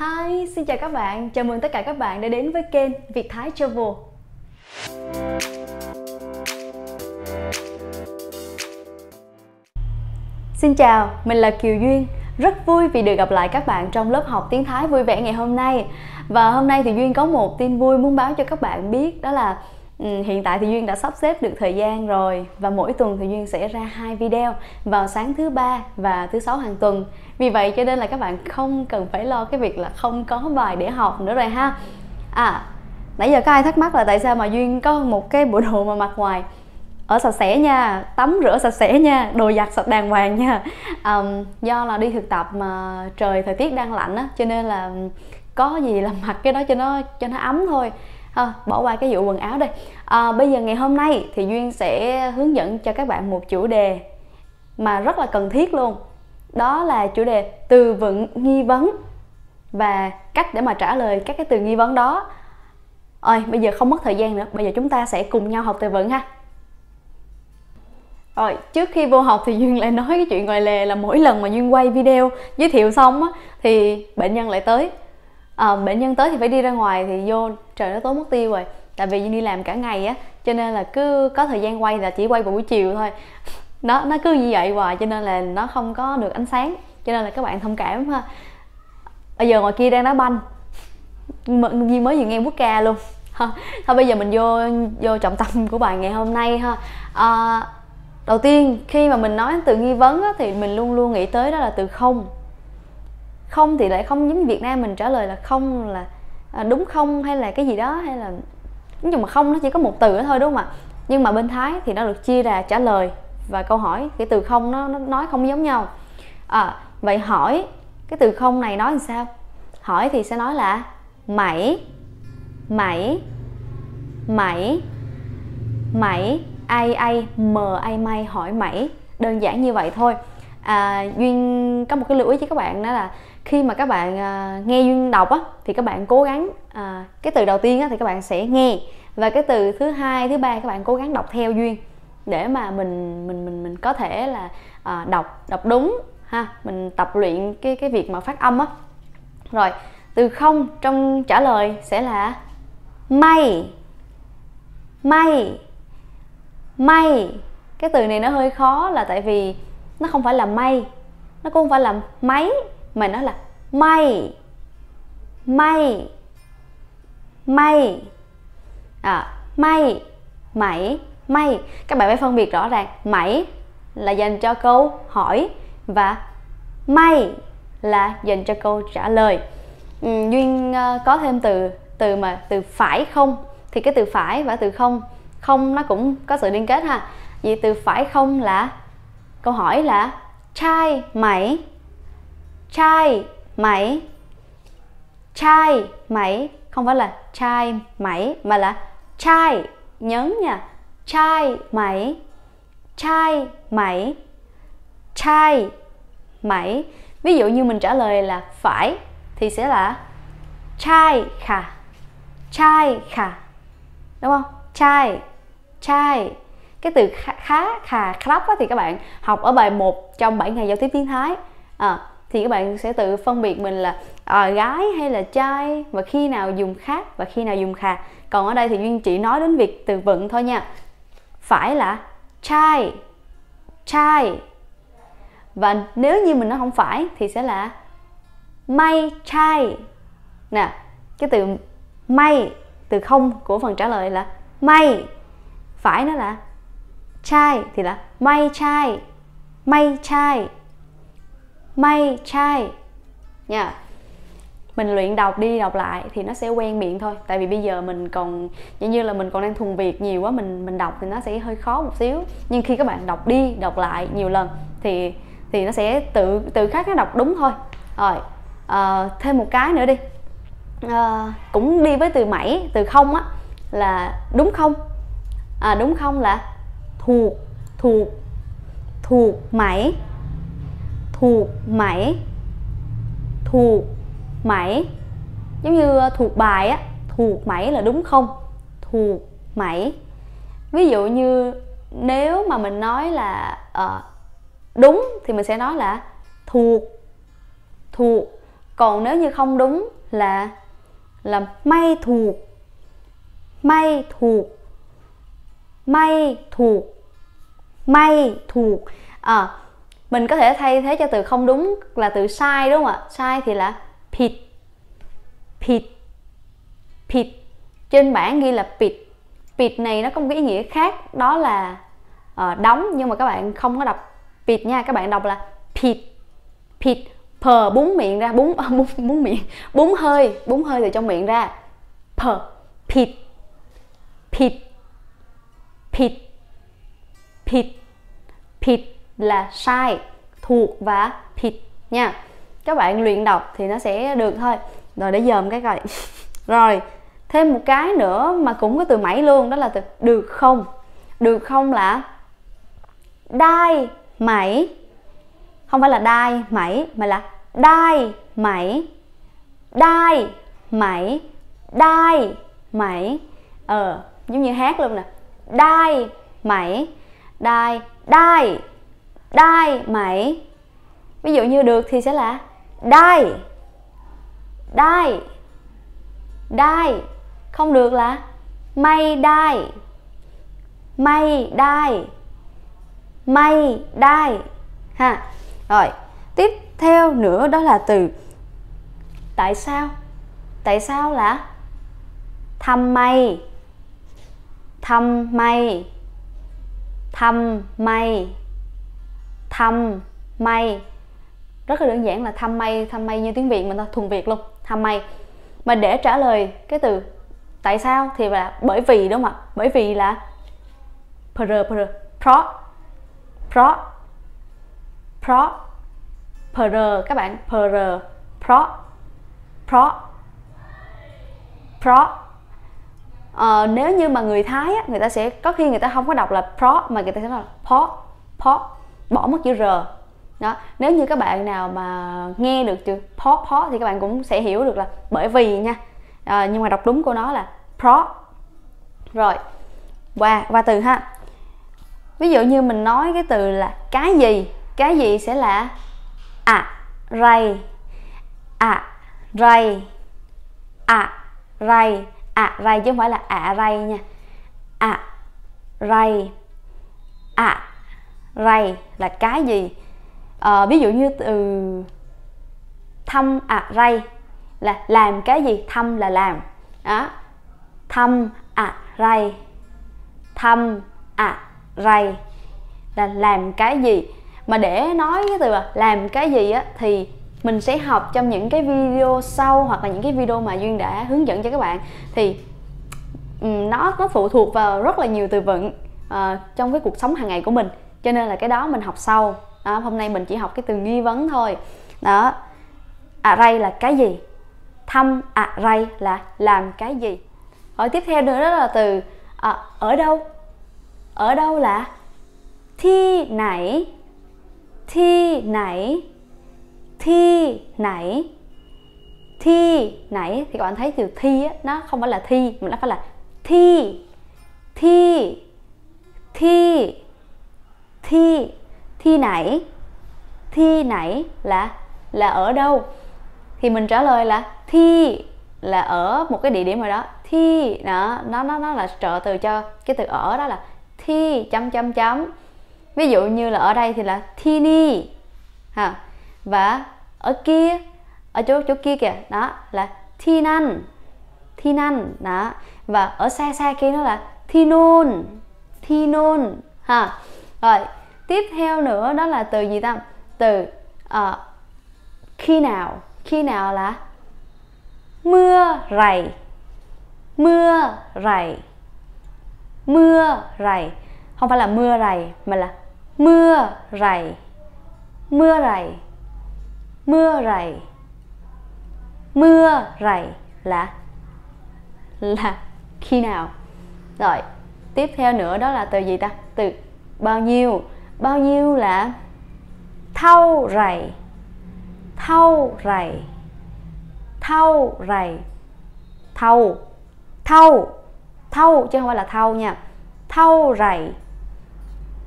Hi, xin chào các bạn. Chào mừng tất cả các bạn đã đến với kênh Việt Thái Travel. Xin chào, mình là Kiều Duyên. Rất vui vì được gặp lại các bạn trong lớp học tiếng Thái vui vẻ ngày hôm nay. Và hôm nay thì Duyên có một tin vui muốn báo cho các bạn biết đó là Ừ, hiện tại thì duyên đã sắp xếp được thời gian rồi và mỗi tuần thì duyên sẽ ra hai video vào sáng thứ ba và thứ sáu hàng tuần. Vì vậy cho nên là các bạn không cần phải lo cái việc là không có bài để học nữa rồi ha. À nãy giờ có ai thắc mắc là tại sao mà duyên có một cái bộ đồ mà mặc ngoài? Ở sạch sẽ nha tắm rửa sạch sẽ nha đồ giặt sạch đàng hoàng nha. Um, do là đi thực tập mà trời thời tiết đang lạnh á cho nên là có gì là mặc cái đó cho nó cho nó ấm thôi à, bỏ qua cái vụ quần áo đây à, bây giờ ngày hôm nay thì duyên sẽ hướng dẫn cho các bạn một chủ đề mà rất là cần thiết luôn. Đó là chủ đề từ vựng nghi vấn và cách để mà trả lời các cái từ nghi vấn đó. Ơi bây giờ không mất thời gian nữa. Bây giờ chúng ta sẽ cùng nhau học từ vựng ha. Rồi trước khi vô học thì duyên lại nói cái chuyện ngoài lề là mỗi lần mà duyên quay video giới thiệu xong á thì bệnh nhân lại tới à, bệnh nhân tới thì phải đi ra ngoài thì vô trời nó tối mất tiêu rồi. Tại vì đi làm cả ngày á cho nên là cứ có thời gian quay là chỉ quay vào buổi chiều thôi. Nó nó cứ như vậy hoài cho nên là nó không có được ánh sáng cho nên là các bạn thông cảm ha. Bây giờ ngoài kia đang đá banh. Như mới vừa nghe quốc ca luôn. Thôi bây giờ mình vô vô trọng tâm của bài ngày hôm nay ha. À, đầu tiên khi mà mình nói từ nghi vấn á, thì mình luôn luôn nghĩ tới đó là từ không không thì lại không giống như việt nam mình trả lời là không là à, đúng không hay là cái gì đó hay là nhưng mà không nó chỉ có một từ đó thôi đúng không ạ? Nhưng mà bên thái thì nó được chia ra trả lời và câu hỏi cái từ không nó, nó nói không giống nhau. À, vậy hỏi cái từ không này nói làm sao? Hỏi thì sẽ nói là mảy mảy mảy mảy ai ai mờ ai may hỏi mảy. Đơn giản như vậy thôi. À, duyên có một cái lưu ý cho các bạn đó là khi mà các bạn à, nghe duyên đọc á thì các bạn cố gắng à, cái từ đầu tiên á thì các bạn sẽ nghe và cái từ thứ hai thứ ba các bạn cố gắng đọc theo duyên để mà mình mình mình mình có thể là à, đọc đọc đúng ha mình tập luyện cái cái việc mà phát âm á. Rồi từ không trong trả lời sẽ là may may may. Cái từ này nó hơi khó là tại vì nó không phải là may nó cũng không phải là máy mà nó là may. May. May. À, may. Mảy may. Các bạn phải phân biệt rõ ràng. Mảy là dành cho câu hỏi và may là dành cho câu trả lời. Ừ, duyên uh, có thêm từ từ mà từ phải không? Thì cái từ phải và từ không không nó cũng có sự liên kết ha. Vì từ phải không là câu hỏi là trai mảy trai máy. Trai máy. Không phải là trai máy mà là trai nhấn nha. Trai máy. Trai máy. Trai máy. Ví dụ như mình trả lời là phải thì sẽ là trai khả trai khả đúng không? Trai trai cái từ khá, khá khà khắp thì các bạn học ở bài 1 trong 7 ngày giao tiếp tiếng Thái. À, thì các bạn sẽ tự phân biệt mình là à, gái hay là trai và khi nào dùng khác và khi nào dùng khà. Còn ở đây thì duyên chỉ nói đến việc từ vựng thôi nha. Phải là trai trai. Và nếu như mình nó không phải thì sẽ là may trai. Nè cái từ may từ không của phần trả lời là may. Phải nó là trai thì là may trai may trai may chai nha. Mình luyện đọc đi đọc lại thì nó sẽ quen miệng thôi. Tại vì bây giờ mình còn giống như là mình còn đang thuần việt nhiều quá mình mình đọc thì nó sẽ hơi khó một xíu. Nhưng khi các bạn đọc đi đọc lại nhiều lần thì thì nó sẽ tự tự khắc nó đọc đúng thôi. Rồi à, thêm một cái nữa đi. À, cũng đi với từ mảy từ không á là đúng không? À, đúng không là thuộc thuộc thuộc mảy thuộc mảy thuộc mảy giống như ờ, thuộc bài á thuộc mảy là đúng không? Thuộc mảy. Ví dụ như nếu mà mình nói là uh, đúng thì mình sẽ nói là thuộc thuộc. Còn nếu như không đúng là là may thuộc may thuộc may thuộc may thuộc. À, mình có thể thay thế cho từ không đúng là từ sai đúng không ạ? Sai thì là pit pit pit trên bảng ghi là pit pit này nó có một cái ý nghĩa khác đó là uh, đóng nhưng mà các bạn không có đọc pit nha. Các bạn đọc là pit pit pờ bún miệng ra. Bún à, bún bún miệng. Bún hơi. Bún hơi từ trong miệng ra. Pờ pit pit pit pit pit là sai, thuộc và thịt nha. Các bạn luyện đọc thì nó sẽ được thôi. Rồi để dòm cái coi. Rồi, thêm một cái nữa mà cũng có từ mảy luôn, đó là từ được không. Được không là đai mảy không phải là đai mảy mà là đai mảy đai mảy đai mảy ờ giống như hát luôn nè. Đai mảy đai đai đai mày. Ví dụ như được thì sẽ là đai đai đai không được là may đai may đai may đai ha. Rồi, tiếp theo nữa đó là từ tại sao? Tại sao là thăm may. Thăm may. Thăm may thăm may. Rất là đơn giản là thăm may thăm may như tiếng việt mình thôi thuần việt luôn thăm may. Mà để trả lời cái từ tại sao thì là bởi vì đúng không ạ? Bởi vì là pr pr pro pro pro pr các bạn pr pro pro pro. Ờ, nếu như mà người thái á, người ta sẽ có khi người ta không có đọc là pro mà người ta sẽ nói là po po bỏ mất chữ r. Đó nếu như các bạn nào mà nghe được chữ pro pro thì các bạn cũng sẽ hiểu được là bởi vì nha. À, nhưng mà đọc đúng của nó là pro rồi qua qua từ ha. Ví dụ như mình nói cái từ là cái gì? Cái gì sẽ là à ray à ray à ray à ray chứ không phải là à ray nha. À ray à ray là cái gì? À, ví dụ như từ thăm à ray là làm cái gì? Thăm là làm. Đó. Thăm à ray. Thăm à ray là làm cái gì? Mà để nói cái từ là làm cái gì á thì mình sẽ học trong những cái video sau hoặc là những cái video mà duyên đã hướng dẫn cho các bạn. Thì nó nó phụ thuộc vào rất là nhiều từ vựng uh, trong cái cuộc sống hàng ngày của mình cho nên là cái đó mình học sau. Đó, hôm nay mình chỉ học cái từ nghi vấn thôi. Đó. Array ray là cái gì? Thăm à ray là làm cái gì? Rồi tiếp theo nữa đó là từ à, ở đâu? Ở đâu là thi nảy? Thi nảy? Thi nảy? Thi nảy thì các bạn thấy từ thi á, nó không phải là thi mà nó phải là thi. Thi. Thi thi. Thi nảy thi nảy là là ở đâu? Thì mình trả lời là thi là ở một cái địa điểm nào đó. Thi, đó, nó nó nó là trợ từ cho cái từ ở đó là thi chấm chấm chấm. Ví dụ như là ở đây thì là thi ni, ha. Và ở kia, ở chỗ chỗ kia kìa, đó, là thi năn. Thi năn, đó. Và ở xa xa kia nó là thi nôn. Thi nôn, ha. Rồi tiếp theo nữa đó là từ gì ta? Từ uh, khi nào? Khi nào là? Mưa rày. Mưa rày. Mưa rày. Không phải là mưa rày mà là mưa rày. Mưa rày. Mưa rày. Mưa rày là là khi nào? Rồi tiếp theo nữa đó là từ gì ta? Từ bao nhiêu? Bao nhiêu là? Thâu rày thâu rày thâu rày thâu thâu thâu chứ không phải là thâu nha. Thâu rày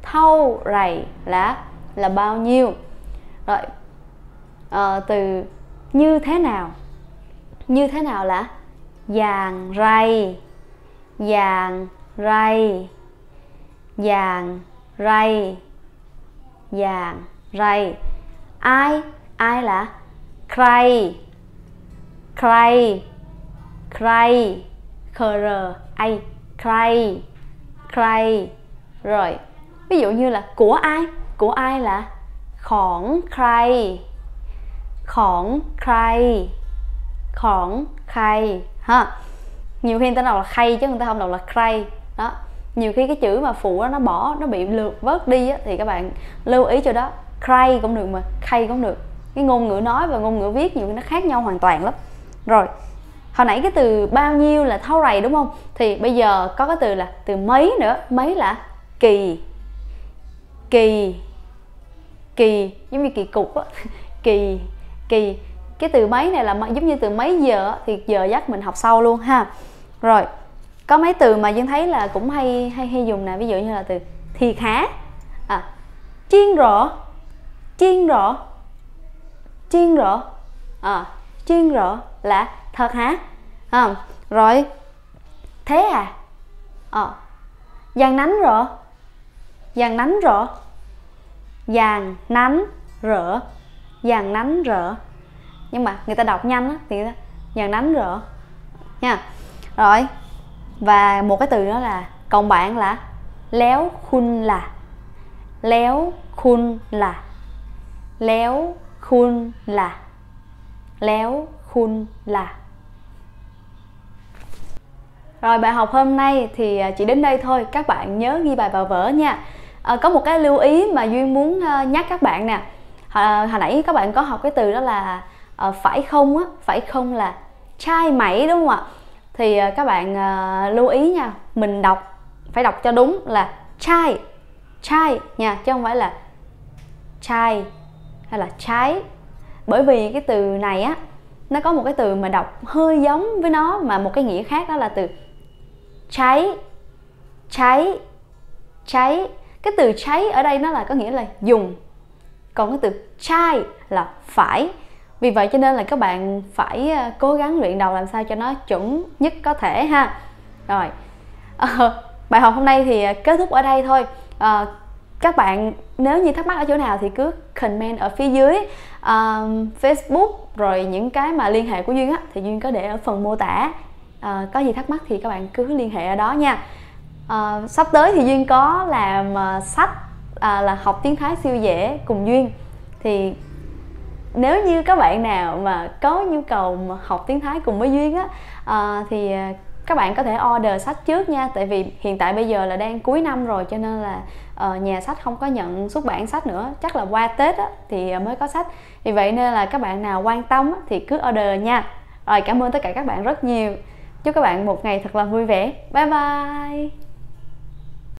thâu rày là là bao nhiêu? Rồi à, từ như thế nào? Như thế nào là? Dàn rầy. Dàn rầy. Dàn rầy vàng. Rầy. Ai? Ai là? Cray. Cray. Cray. Cr, ai, cray. Cray. Rồi. Ví dụ như là của ai? Của ai là? Khỏng cray. Khỏng cray. Khỏng khay ha. Nhiều khi người ta đọc là khay chứ người ta không đọc là cray. Đó nhiều khi cái chữ mà phụ đó, nó bỏ nó bị lượt vớt đi á, thì các bạn lưu ý cho đó. Kray cũng được mà khay cũng được. Cái ngôn ngữ nói và ngôn ngữ viết nhiều khi nó khác nhau hoàn toàn lắm. Rồi hồi nãy cái từ bao nhiêu là thâu rầy đúng không? Thì bây giờ có cái từ là từ mấy nữa. Mấy là kỳ. Kỳ. Kỳ giống như kỳ cục á. Kỳ kỳ. Cái từ mấy này là giống như từ mấy giờ thì giờ dắt mình học sau luôn ha. Rồi có mấy từ mà dương thấy là cũng hay hay hay dùng nè ví dụ như là từ thiệt hả à chiên rõ chiên rõ chiên rõ à chiên rõ là thật hả? À, rồi thế à? Ờ à. dàn nánh rõ dàn nánh rõ dàn nánh rỡ dàn nánh rỡ nhưng mà người ta đọc nhanh á thì dàn nánh rỡ nha. Rồi và một cái từ đó là còn bạn là léo khun là. Léo khun là. Léo khun là. Léo khun là. Rồi bài học hôm nay thì à, chỉ đến đây thôi. Các bạn nhớ ghi bài vào vở nha. À, có một cái lưu ý mà duyên muốn à, nhắc các bạn nè. Hồi, à, hồi nãy các bạn có học cái từ đó là uh, phải không á? Phải không là trai mẩy đúng không ạ? Thì ờ, các bạn ờ, lưu ý nha, mình đọc, phải đọc cho đúng là chai chai nha, chứ không phải là chai hay là trái. Bởi vì cái từ này á, nó có một cái từ mà đọc hơi giống với nó, mà một cái nghĩa khác đó là từ cháy cháy cháy. Cái từ cháy ở đây nó là có nghĩa là dùng, còn cái từ chai là phải vì vậy cho nên là các bạn phải ờ, cố gắng luyện đầu làm sao cho nó chuẩn nhất có thể ha. Rồi à, bài học hôm nay thì ờ, kết thúc ở đây thôi. À, các bạn nếu như thắc mắc ở chỗ nào thì cứ comment ở phía dưới um, Facebook rồi những cái mà liên hệ của duyên á thì duyên có để ở phần mô tả. Uh, có gì thắc mắc thì các bạn cứ liên hệ ở đó nha. Uh, sắp tới thì duyên có làm uh, sách uh, là học tiếng thái siêu dễ cùng duyên. Thì nếu như các bạn nào mà có nhu cầu mà học tiếng thái cùng với duyên á à, thì ờ, các bạn có thể order sách trước nha. Tại vì hiện tại bây giờ là đang cuối năm rồi cho nên là uh, nhà sách không có nhận xuất bản sách nữa. Chắc là qua tết á, thì mới có sách. Vì vậy nên là các bạn nào quan tâm á, thì cứ order nha. Rồi cảm ơn tất cả các bạn rất nhiều. Chúc các bạn một ngày thật là vui vẻ. Bye bye!